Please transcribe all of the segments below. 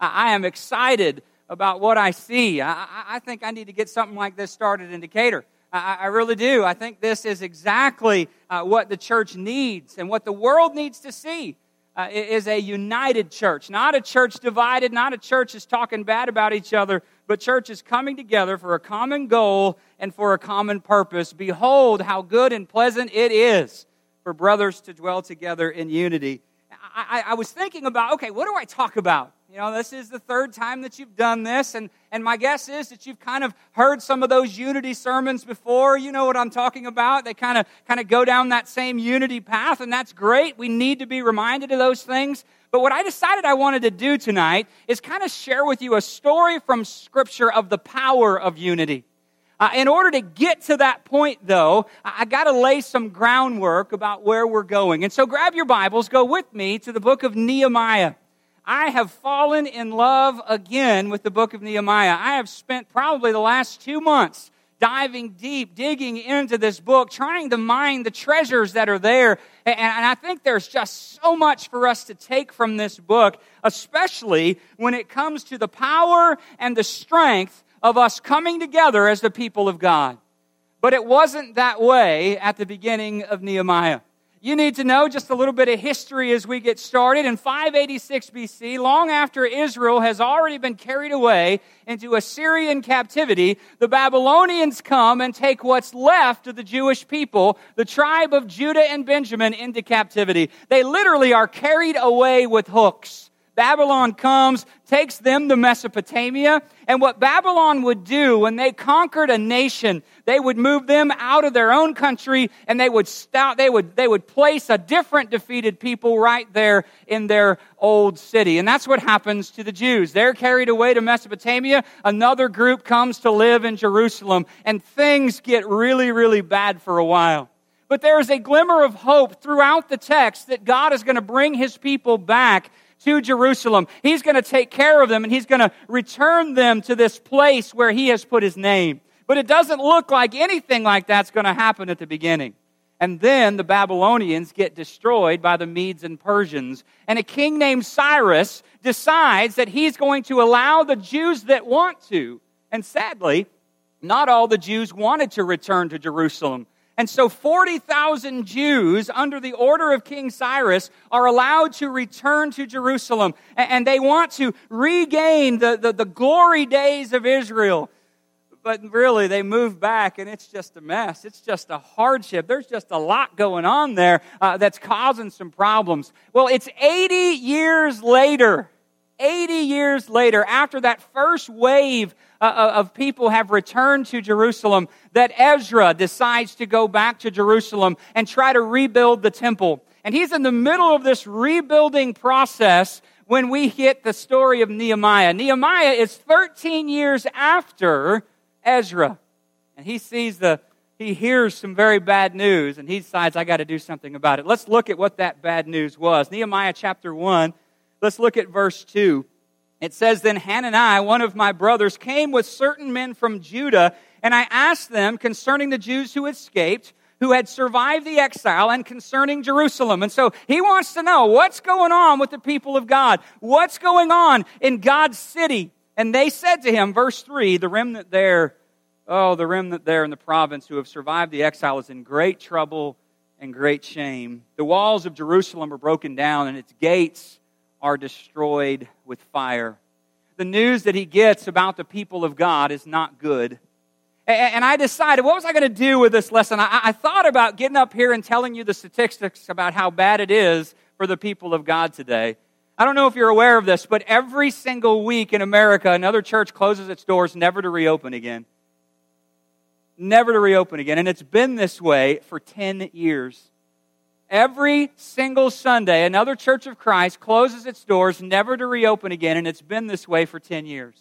I, am excited about what I see. I, I, think I need to get something like this started in Decatur. I, I really do. I think this is exactly uh, what the church needs and what the world needs to see. Uh, is a united church, not a church divided, not a church is talking bad about each other, but church is coming together for a common goal and for a common purpose. Behold, how good and pleasant it is for brothers to dwell together in unity. I, I, I was thinking about, okay, what do I talk about? You know, this is the third time that you've done this, and, and my guess is that you've kind of heard some of those unity sermons before. You know what I'm talking about. They kind of kind of go down that same unity path, and that's great. We need to be reminded of those things. But what I decided I wanted to do tonight is kind of share with you a story from Scripture of the power of unity. Uh, in order to get to that point, though, I, I got to lay some groundwork about where we're going. And so grab your Bibles, go with me to the book of Nehemiah. I have fallen in love again with the book of Nehemiah. I have spent probably the last two months diving deep, digging into this book, trying to mine the treasures that are there. And, I think there's just so much for us to take from this book, especially when it comes to the power and the strength of us coming together as the people of God. But it wasn't that way at the beginning of Nehemiah. You need to know just a little bit of history as we get started. In 586 BC, long after Israel has already been carried away into Assyrian captivity, the Babylonians come and take what's left of the Jewish people, the tribe of Judah and Benjamin, into captivity. They literally are carried away with hooks. Babylon comes, takes them to Mesopotamia. And what Babylon would do when they conquered a nation, they would move them out of their own country and they would start, they would, they would place a different defeated people right there in their old city. And that's what happens to the Jews. They're carried away to Mesopotamia. Another group comes to live in Jerusalem and things get really, really bad for a while. But there is a glimmer of hope throughout the text that God is going to bring his people back to Jerusalem. He's going to take care of them and he's going to return them to this place where he has put his name. But it doesn't look like anything like that's going to happen at the beginning. And then the Babylonians get destroyed by the Medes and Persians. And a king named Cyrus decides that he's going to allow the Jews that want to. And sadly, not all the Jews wanted to return to Jerusalem. And so 40,000 Jews, under the order of King Cyrus, are allowed to return to Jerusalem. And they want to regain the, the, the glory days of Israel. But really, they move back and it's just a mess. It's just a hardship. There's just a lot going on there uh, that's causing some problems. Well, it's 80 years later. 80 years later, after that first wave uh, uh, of people have returned to Jerusalem that Ezra decides to go back to Jerusalem and try to rebuild the temple. And he's in the middle of this rebuilding process when we hit the story of Nehemiah. Nehemiah is 13 years after Ezra. And he sees the, he hears some very bad news and he decides, I got to do something about it. Let's look at what that bad news was. Nehemiah chapter 1, let's look at verse 2. It says, Then Hanani, one of my brothers, came with certain men from Judah, and I asked them concerning the Jews who escaped, who had survived the exile, and concerning Jerusalem. And so he wants to know what's going on with the people of God? What's going on in God's city? And they said to him, verse 3, the remnant there, oh, the remnant there in the province who have survived the exile is in great trouble and great shame. The walls of Jerusalem are broken down, and its gates are destroyed with fire. The news that he gets about the people of God is not good. And I decided, what was I going to do with this lesson? I, thought about getting up here and telling you the statistics about how bad it is for the people of God today. I don't know if you're aware of this, but every single week in America, another church closes its doors never to reopen again. Never to reopen again. And it's been this way for 10 years. Every single Sunday, another Church of Christ closes its doors, never to reopen again, and it's been this way for 10 years.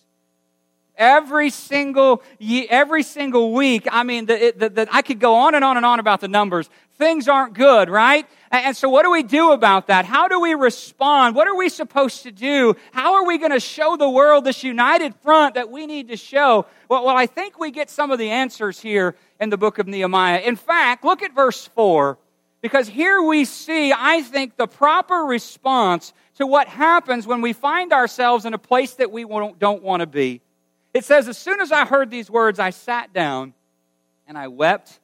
Every single, every single week, I mean, the, the, the, I could go on and on and on about the numbers. Things aren't good, right? And so, what do we do about that? How do we respond? What are we supposed to do? How are we going to show the world this united front that we need to show? Well, well, I think we get some of the answers here in the book of Nehemiah. In fact, look at verse 4 Because here we see, I think, the proper response to what happens when we find ourselves in a place that we don't want to be. It says, As soon as I heard these words, I sat down and I wept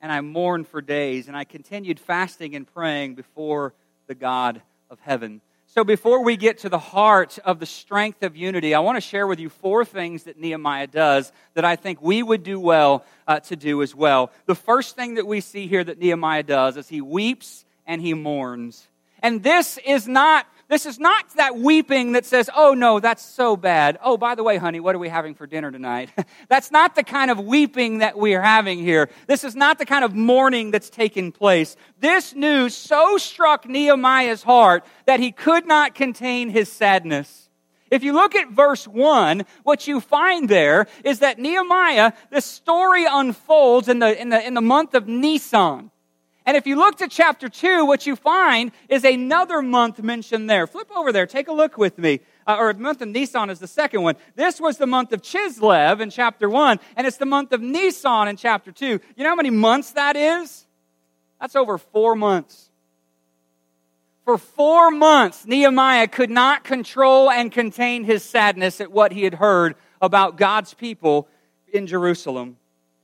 and I mourned for days, and I continued fasting and praying before the God of heaven. So, before we get to the heart of the strength of unity, I want to share with you four things that Nehemiah does that I think we would do well uh, to do as well. The first thing that we see here that Nehemiah does is he weeps and he mourns. And this is not this is not that weeping that says, oh no, that's so bad. Oh, by the way, honey, what are we having for dinner tonight? that's not the kind of weeping that we are having here. This is not the kind of mourning that's taking place. This news so struck Nehemiah's heart that he could not contain his sadness. If you look at verse 1, what you find there is that Nehemiah, this story unfolds in the, in the, in the month of Nisan. And if you look to chapter 2, what you find is another month mentioned there. Flip over there, take a look with me. Uh, or the month of Nisan is the second one. This was the month of Chislev in chapter 1, and it's the month of Nisan in chapter 2. You know how many months that is? That's over four months. For four months, Nehemiah could not control and contain his sadness at what he had heard about God's people in Jerusalem.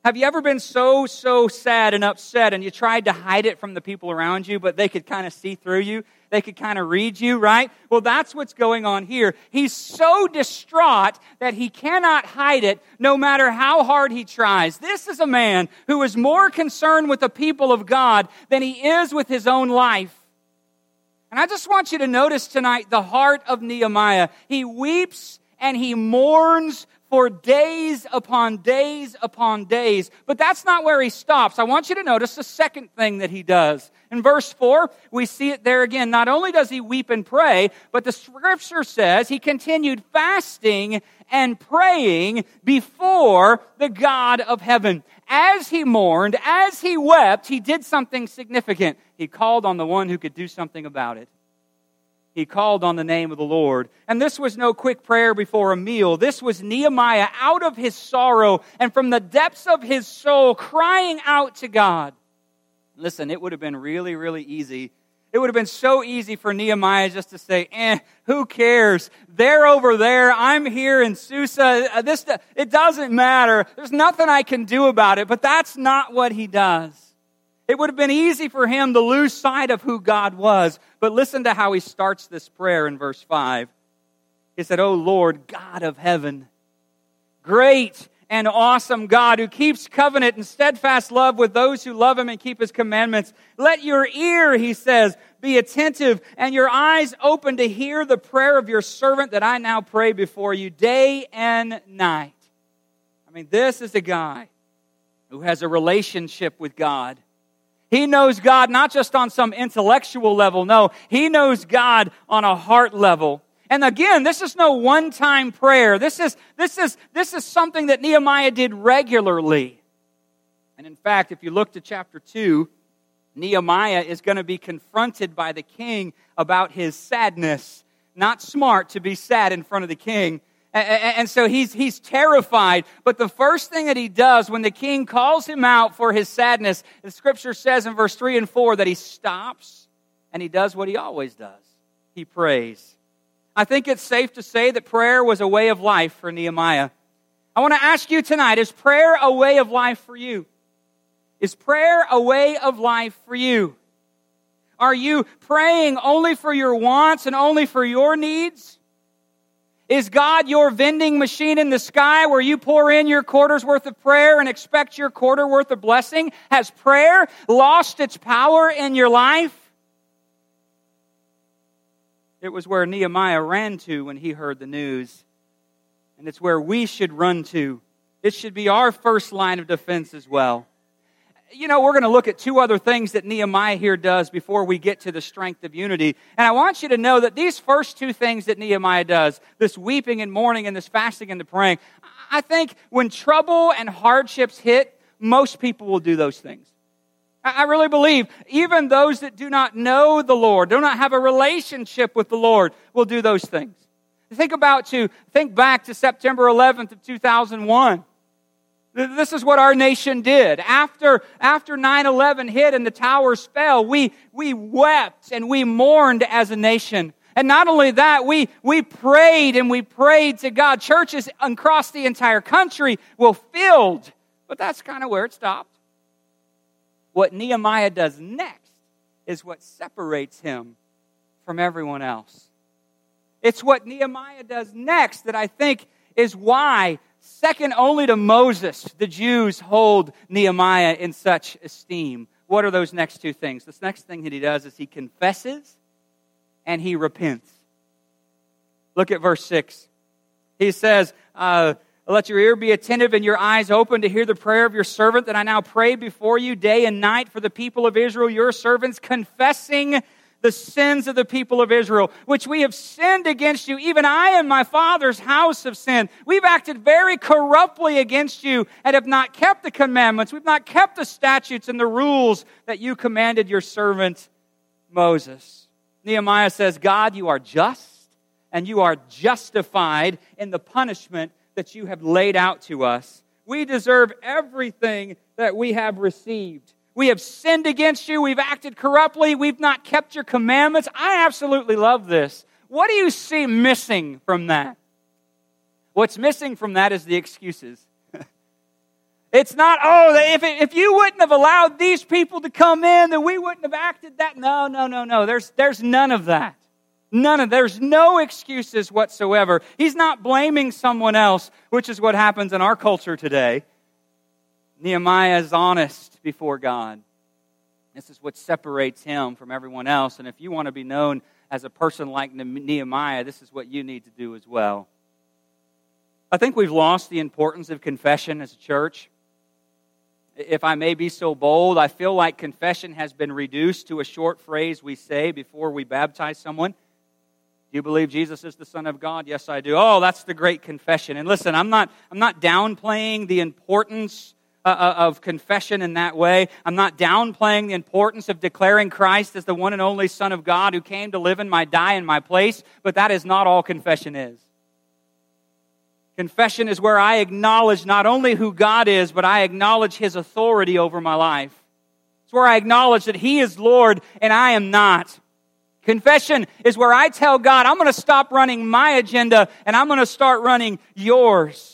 Have you ever been so, so sad and upset and you tried to hide it from the people around you, but they could kind of see through you? They could kind of read you, right? Well, that's what's going on here. He's so distraught that he cannot hide it no matter how hard he tries. This is a man who is more concerned with the people of God than he is with his own life. And I just want you to notice tonight the heart of Nehemiah. He weeps and he mourns for days upon days upon days. But that's not where he stops. I want you to notice the second thing that he does. In verse 4, we see it there again. Not only does he weep and pray, but the scripture says he continued fasting and praying before the God of heaven. As he mourned, as he wept, he did something significant. He called on the one who could do something about it he called on the name of the Lord. And this was no quick prayer before a meal. This was Nehemiah out of his sorrow and from the depths of his soul crying out to God. Listen, it would have been really, really easy. It would have been so easy for Nehemiah just to say, eh, who cares? They're over there. I'm here in Susa. Uh, this, it doesn't matter. There's nothing I can do about it. But that's not what he does. It would have been easy for him to lose sight of who God was. But listen to how he starts this prayer in verse 5. He said, Oh Lord, God of heaven, great and awesome God who keeps covenant and steadfast love with those who love him and keep his commandments. Let your ear, he says, be attentive and your eyes open to hear the prayer of your servant that I now pray before you day and night. I mean, this is a guy who has a relationship with God he knows God not just on some intellectual level, no, he knows God on a heart level. And again, this is no one time prayer. This is, this, is, this is something that Nehemiah did regularly. And in fact, if you look to chapter 2, Nehemiah is going to be confronted by the king about his sadness. Not smart to be sad in front of the king. And so he's, he's terrified. But the first thing that he does when the king calls him out for his sadness, the scripture says in verse 3 and 4 that he stops and he does what he always does he prays. I think it's safe to say that prayer was a way of life for Nehemiah. I want to ask you tonight is prayer a way of life for you? Is prayer a way of life for you? Are you praying only for your wants and only for your needs? Is God your vending machine in the sky where you pour in your quarter's worth of prayer and expect your quarter worth of blessing? Has prayer lost its power in your life? It was where Nehemiah ran to when he heard the news. And it's where we should run to. It should be our first line of defense as well you know, we're going to look at two other things that Nehemiah here does before we get to the strength of unity. And I want you to know that these first two things that Nehemiah does, this weeping and mourning and this fasting and the praying, I think when trouble and hardships hit, most people will do those things. I really believe even those that do not know the Lord, do not have a relationship with the Lord, will do those things. Think about to think back to September 11th of 2001 This is what our nation did. After, after 9-11 hit and the towers fell, we, we wept and we mourned as a nation. And not only that, we, we prayed and we prayed to God. Churches across the entire country were filled. But that's kind of where it stopped. What Nehemiah does next is what separates him from everyone else. It's what Nehemiah does next that I think is why Second only to Moses, the Jews hold Nehemiah in such esteem. What are those next two things? This next thing that he does is he confesses and he repents. Look at verse 6. He says, uh, Let your ear be attentive and your eyes open to hear the prayer of your servant that I now pray before you day and night for the people of Israel, your servants, confessing the sins of the people of Israel, which we have sinned against you. Even I and my father's house have sinned. We've acted very corruptly against you and have not kept the commandments. We've not kept the statutes and the rules that you commanded your servant Moses. Nehemiah says, God, you are just and you are justified in the punishment that you have laid out to us. We deserve everything that we have received. We have sinned against you. We've acted corruptly. We've not kept your commandments. I absolutely love this. What do you see missing from that? What's missing from that is the excuses. it's not, oh, if, if you wouldn't have allowed these people to come in, then we wouldn't have acted that. No, no, no, no. There's, there's none of that. None of, there's no excuses whatsoever. He's not blaming someone else, which is what happens in our culture today. Nehemiah is honest before God. This is what separates him from everyone else. And if you want to be known as a person like Nehemiah, this is what you need to do as well. I think we've lost the importance of confession as a church. If I may be so bold, I feel like confession has been reduced to a short phrase we say before we baptize someone. Do you believe Jesus is the Son of God? Yes, I do. Oh, that's the great confession. And listen, I'm not, I'm not downplaying the importance uh, of confession in that way. I'm not downplaying the importance of declaring Christ as the one and only Son of God who came to live in my die in my place, but that is not all confession is. Confession is where I acknowledge not only who God is, but I acknowledge His authority over my life. It's where I acknowledge that He is Lord and I am not. Confession is where I tell God, I'm going to stop running my agenda and I'm going to start running yours.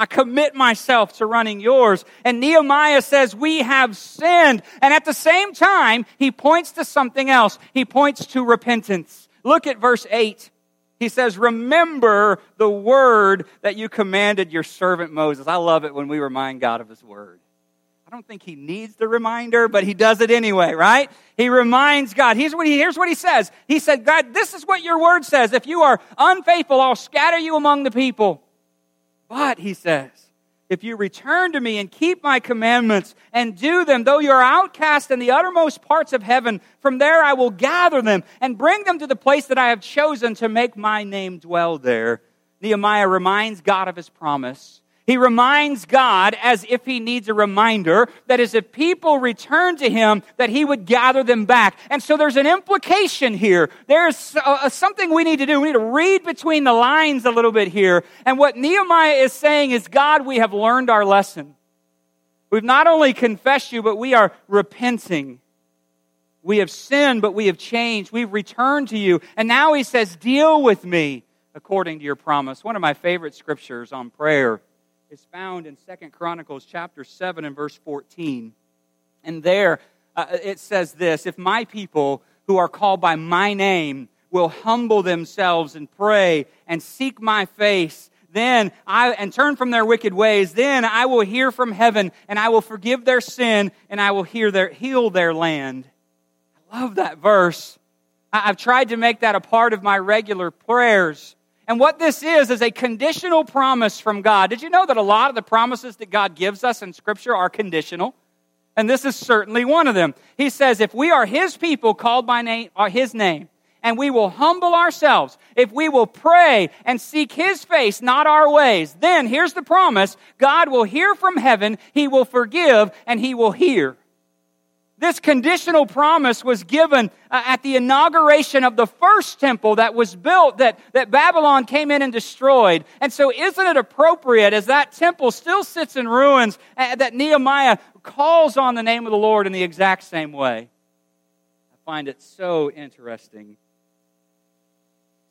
I commit myself to running yours. And Nehemiah says, We have sinned. And at the same time, he points to something else. He points to repentance. Look at verse 8. He says, Remember the word that you commanded your servant Moses. I love it when we remind God of his word. I don't think he needs the reminder, but he does it anyway, right? He reminds God. Here's what he, here's what he says. He said, God, this is what your word says. If you are unfaithful, I'll scatter you among the people. But, he says, if you return to me and keep my commandments and do them, though you are outcast in the uttermost parts of heaven, from there I will gather them and bring them to the place that I have chosen to make my name dwell there. Nehemiah reminds God of his promise he reminds God as if he needs a reminder that as if people return to him, that he would gather them back. And so there's an implication here. There's uh, something we need to do. We need to read between the lines a little bit here. And what Nehemiah is saying is, God, we have learned our lesson. We've not only confessed you, but we are repenting. We have sinned, but we have changed. We've returned to you. And now he says, deal with me according to your promise. One of my favorite scriptures on prayer is found in Second Chronicles chapter 7 and verse 14. And there uh, it says this If my people who are called by my name will humble themselves and pray and seek my face, then I, and turn from their wicked ways, then I will hear from heaven and I will forgive their sin and I will hear their, heal their land. I love that verse. I've tried to make that a part of my regular prayers. And what this is, is a conditional promise from God. Did you know that a lot of the promises that God gives us in Scripture are conditional? And this is certainly one of them. He says, if we are His people called by name, or His name, and we will humble ourselves, if we will pray and seek His face, not our ways, then here's the promise God will hear from heaven, He will forgive, and He will hear. This conditional promise was given uh, at the inauguration of the first temple that was built that, that Babylon came in and destroyed. And so, isn't it appropriate as that temple still sits in ruins uh, that Nehemiah calls on the name of the Lord in the exact same way? I find it so interesting.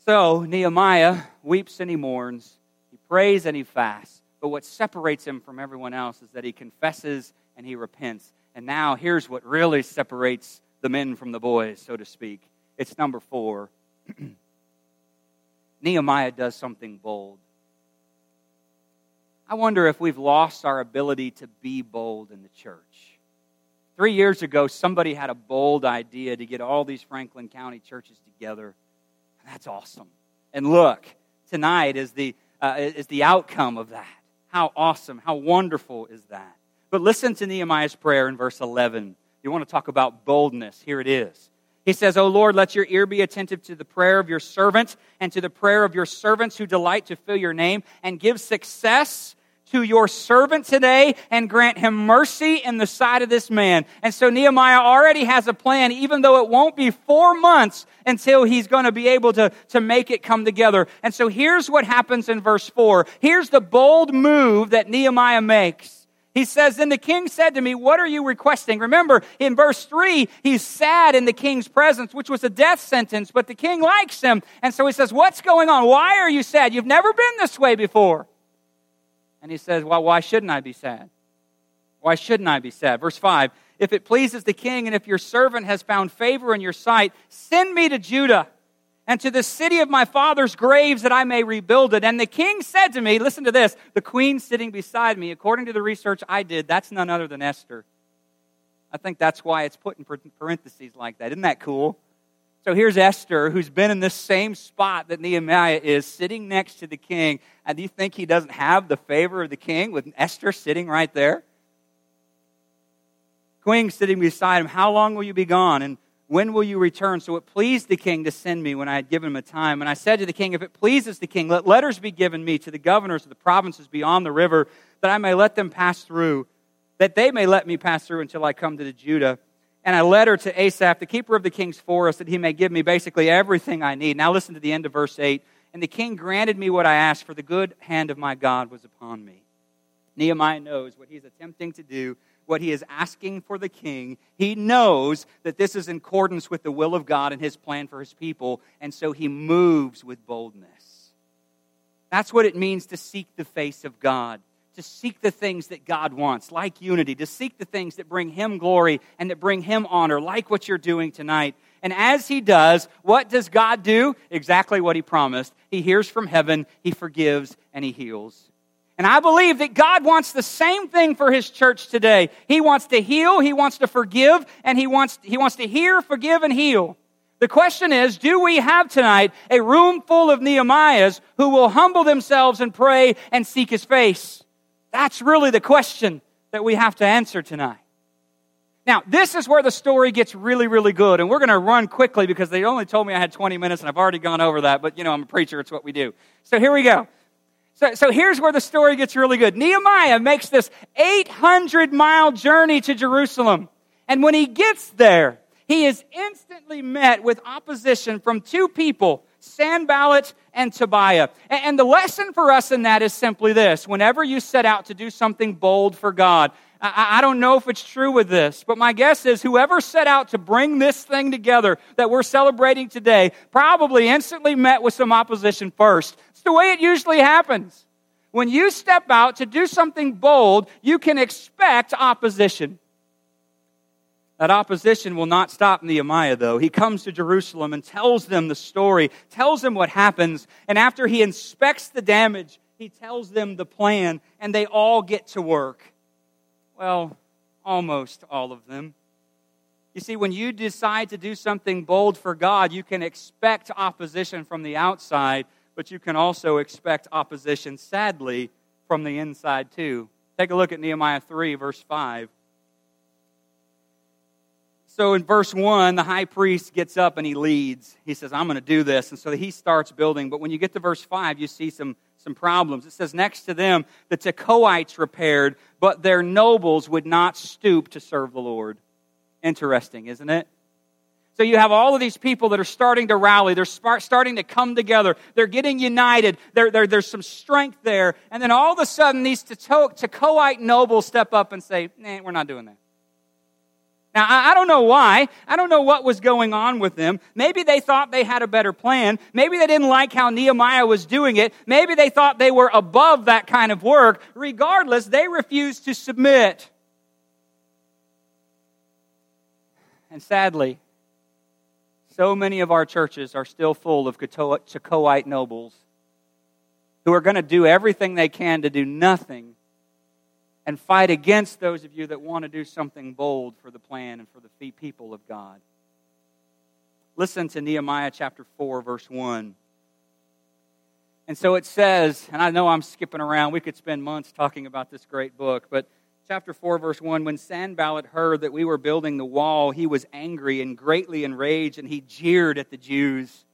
So, Nehemiah weeps and he mourns, he prays and he fasts. But what separates him from everyone else is that he confesses and he repents. And now here's what really separates the men from the boys, so to speak. It's number four. Nehemiah does something bold. I wonder if we've lost our ability to be bold in the church. Three years ago, somebody had a bold idea to get all these Franklin County churches together. That's awesome. And look, tonight is the, uh, is the outcome of that. How awesome, how wonderful is that? But listen to Nehemiah's prayer in verse 11. You want to talk about boldness? Here it is. He says, O Lord, let your ear be attentive to the prayer of your servant and to the prayer of your servants who delight to fill your name, and give success to your servant today and grant him mercy in the sight of this man. And so Nehemiah already has a plan, even though it won't be four months until he's going to be able to, to make it come together. And so here's what happens in verse four. Here's the bold move that Nehemiah makes. He says, Then the king said to me, What are you requesting? Remember, in verse 3, he's sad in the king's presence, which was a death sentence, but the king likes him. And so he says, What's going on? Why are you sad? You've never been this way before. And he says, Well, why shouldn't I be sad? Why shouldn't I be sad? Verse 5 If it pleases the king, and if your servant has found favor in your sight, send me to Judah and to the city of my father's graves that I may rebuild it. And the king said to me, Listen to this, the queen sitting beside me, according to the research I did, that's none other than Esther. I think that's why it's put in parentheses like that. Isn't that cool? So here's Esther, who's been in this same spot that Nehemiah is, sitting next to the king. And do you think he doesn't have the favor of the king with Esther sitting right there? Queen sitting beside him, How long will you be gone? And when will you return? So it pleased the king to send me when I had given him a time. And I said to the king, If it pleases the king, let letters be given me to the governors of the provinces beyond the river, that I may let them pass through, that they may let me pass through until I come to the Judah. And I letter to Asaph, the keeper of the king's forest, that he may give me basically everything I need. Now listen to the end of verse 8. And the king granted me what I asked, for the good hand of my God was upon me. Nehemiah knows what he's attempting to do what he is asking for the king. He knows that this is in accordance with the will of God and his plan for his people, and so he moves with boldness. That's what it means to seek the face of God, to seek the things that God wants, like unity, to seek the things that bring him glory and that bring him honor, like what you're doing tonight. And as he does, what does God do? Exactly what he promised. He hears from heaven, he forgives, and he heals. And I believe that God wants the same thing for His church today. He wants to heal, He wants to forgive, and He wants, he wants to hear, forgive, and heal. The question is, do we have tonight a room full of Nehemiahs who will humble themselves and pray and seek His face? That's really the question that we have to answer tonight. Now, this is where the story gets really, really good. And we're going to run quickly because they only told me I had 20 minutes and I've already gone over that. But, you know, I'm a preacher. It's what we do. So here we go. So, so here's where the story gets really good. Nehemiah makes this 800 mile journey to Jerusalem. And when he gets there, he is instantly met with opposition from two people, Sanballat and Tobiah. And, and the lesson for us in that is simply this. Whenever you set out to do something bold for God, I, I don't know if it's true with this, but my guess is whoever set out to bring this thing together that we're celebrating today probably instantly met with some opposition first. It's the way it usually happens. When you step out to do something bold, you can expect opposition. That opposition will not stop Nehemiah, though. He comes to Jerusalem and tells them the story, tells them what happens, and after he inspects the damage, he tells them the plan, and they all get to work. Well, almost all of them. You see, when you decide to do something bold for God, you can expect opposition from the outside, but you can also expect opposition, sadly, from the inside too. Take a look at Nehemiah 3, verse 5. So in verse 1, the high priest gets up and he leads. He says, I'm going to do this. And so he starts building. But when you get to verse 5, you see some, some problems. It says, Next to them, the Tekoites repaired, but their nobles would not stoop to serve the Lord. Interesting, isn't it? So you have all of these people that are starting to rally. They're starting to come together. They're getting united. There, there, there's some strength there. And then all of a sudden, these Tekoite nobles step up and say, nah, we're not doing that. Now, I don't know why. I don't know what was going on with them. Maybe they thought they had a better plan. Maybe they didn't like how Nehemiah was doing it. Maybe they thought they were above that kind of work. Regardless, they refused to submit. And sadly, so many of our churches are still full of Tekoite nobles who are going to do everything they can to do nothing and fight against those of you that want to do something bold for the plan and for the people of God. Listen to Nehemiah chapter 4, verse 1. And so it says, and I know I'm skipping around, we could spend months talking about this great book, but chapter 4, verse 1 When Sanballat heard that we were building the wall, he was angry and greatly enraged, and he jeered at the Jews.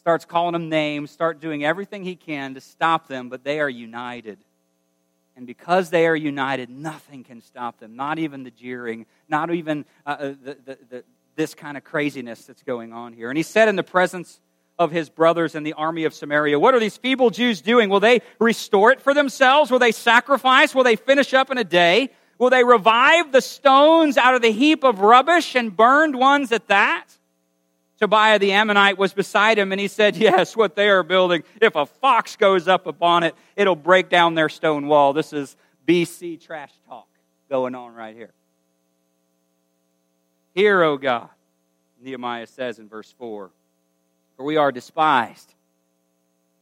Starts calling them names, start doing everything he can to stop them, but they are united. And because they are united, nothing can stop them, not even the jeering, not even uh, uh the, the, the, this kind of craziness that's going on here. And he said in the presence of his brothers in the army of Samaria. What are these feeble Jews doing? Will they restore it for themselves? Will they sacrifice? Will they finish up in a day? Will they revive the stones out of the heap of rubbish and burned ones at that? Tobiah the Ammonite was beside him, and he said, Yes, what they are building, if a fox goes up upon it, it'll break down their stone wall. This is BC trash talk going on right here. Hear, O God, Nehemiah says in verse 4 for we are despised.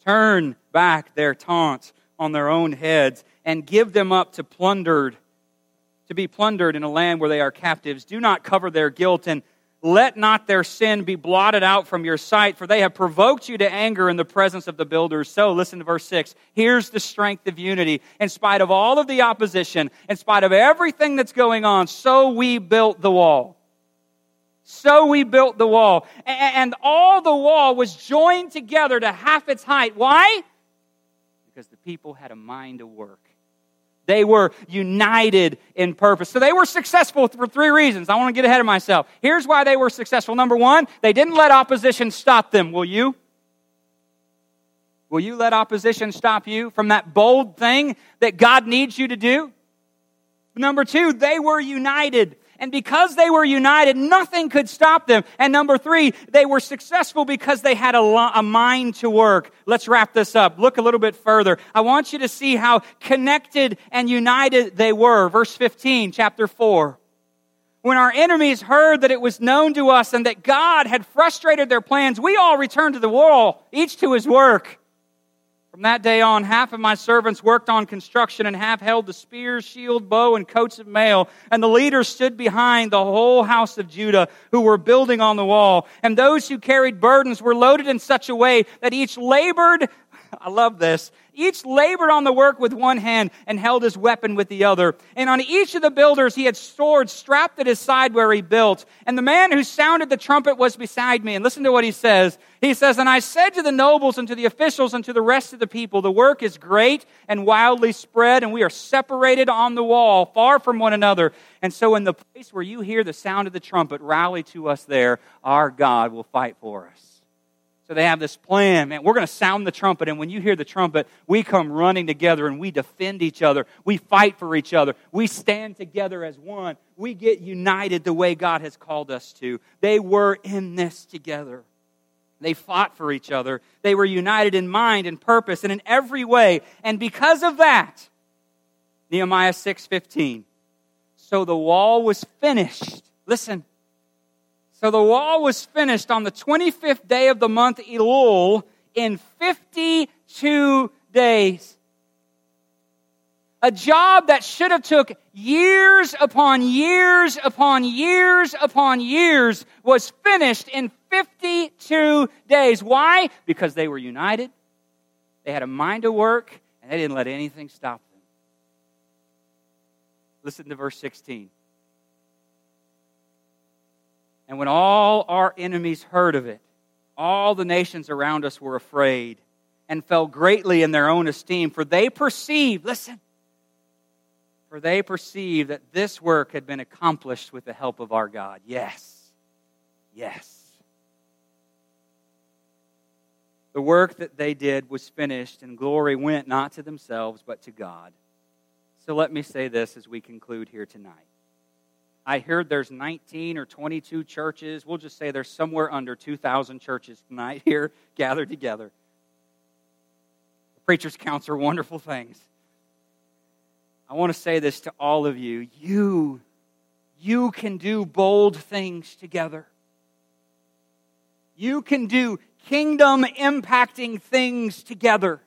Turn back their taunts on their own heads and give them up to plundered to be plundered in a land where they are captives. Do not cover their guilt and let not their sin be blotted out from your sight, for they have provoked you to anger in the presence of the builders. So, listen to verse 6. Here's the strength of unity. In spite of all of the opposition, in spite of everything that's going on, so we built the wall. So we built the wall. And all the wall was joined together to half its height. Why? Because the people had a mind to work. They were united in purpose. So they were successful for three reasons. I want to get ahead of myself. Here's why they were successful. Number one, they didn't let opposition stop them. Will you? Will you let opposition stop you from that bold thing that God needs you to do? Number two, they were united. And because they were united, nothing could stop them. And number three, they were successful because they had a, lo- a mind to work. Let's wrap this up. Look a little bit further. I want you to see how connected and united they were. Verse 15, chapter 4. When our enemies heard that it was known to us and that God had frustrated their plans, we all returned to the wall, each to his work. From that day on, half of my servants worked on construction and half held the spears, shield, bow, and coats of mail. And the leaders stood behind the whole house of Judah who were building on the wall. And those who carried burdens were loaded in such a way that each labored I love this. Each labored on the work with one hand and held his weapon with the other. And on each of the builders he had swords strapped at his side where he built. And the man who sounded the trumpet was beside me. And listen to what he says. He says, And I said to the nobles and to the officials and to the rest of the people, The work is great and wildly spread, and we are separated on the wall, far from one another. And so in the place where you hear the sound of the trumpet, rally to us there. Our God will fight for us. So they have this plan, man, we're going to sound the trumpet. And when you hear the trumpet, we come running together and we defend each other. We fight for each other. We stand together as one. We get united the way God has called us to. They were in this together. They fought for each other. They were united in mind and purpose and in every way. And because of that, Nehemiah 6:15. So the wall was finished. Listen, so the wall was finished on the 25th day of the month Elul in 52 days. A job that should have took years upon years upon years upon years was finished in 52 days. Why? Because they were united. They had a mind to work and they didn't let anything stop them. Listen to verse 16. And when all our enemies heard of it, all the nations around us were afraid and fell greatly in their own esteem, for they perceived, listen, For they perceived that this work had been accomplished with the help of our God. Yes. Yes. The work that they did was finished, and glory went not to themselves, but to God. So let me say this as we conclude here tonight. I heard there's 19 or 22 churches. We'll just say there's somewhere under 2,000 churches tonight here gathered together. The preachers' counts are wonderful things. I want to say this to all of you. You, you can do bold things together. You can do kingdom impacting things together.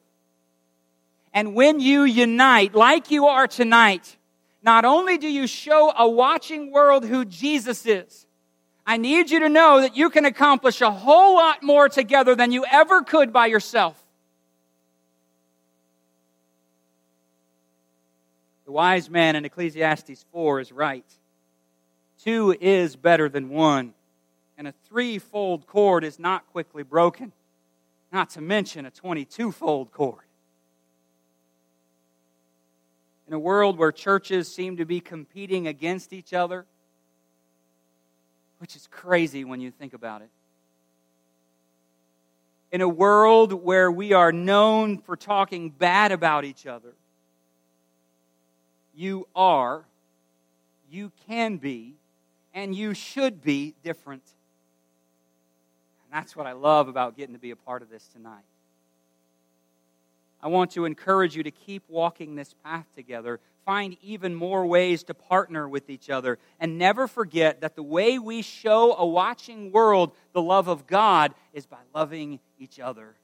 And when you unite, like you are tonight, not only do you show a watching world who Jesus is, I need you to know that you can accomplish a whole lot more together than you ever could by yourself. The wise man in Ecclesiastes 4 is right. Two is better than one and a threefold cord is not quickly broken, not to mention a 22 fold cord. In a world where churches seem to be competing against each other, which is crazy when you think about it. In a world where we are known for talking bad about each other, you are, you can be, and you should be different. And that's what I love about getting to be a part of this tonight. I want to encourage you to keep walking this path together. Find even more ways to partner with each other. And never forget that the way we show a watching world the love of God is by loving each other.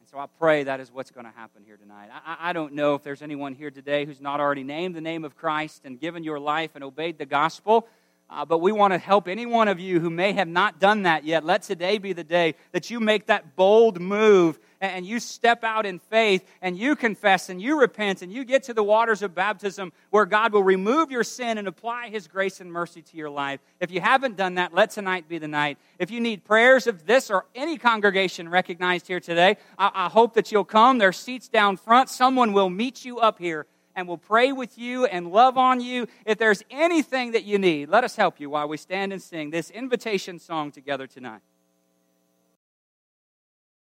And so I pray that is what's going to happen here tonight. I, I don't know if there's anyone here today who's not already named the name of Christ and given your life and obeyed the gospel. Uh, but we want to help any one of you who may have not done that yet. Let today be the day that you make that bold move and you step out in faith and you confess and you repent and you get to the waters of baptism where God will remove your sin and apply His grace and mercy to your life. If you haven't done that, let tonight be the night. If you need prayers of this or any congregation recognized here today, I, I hope that you'll come. There are seats down front. Someone will meet you up here and will pray with you and love on you. If there's anything that you need, let us help you while we stand and sing this invitation song together tonight.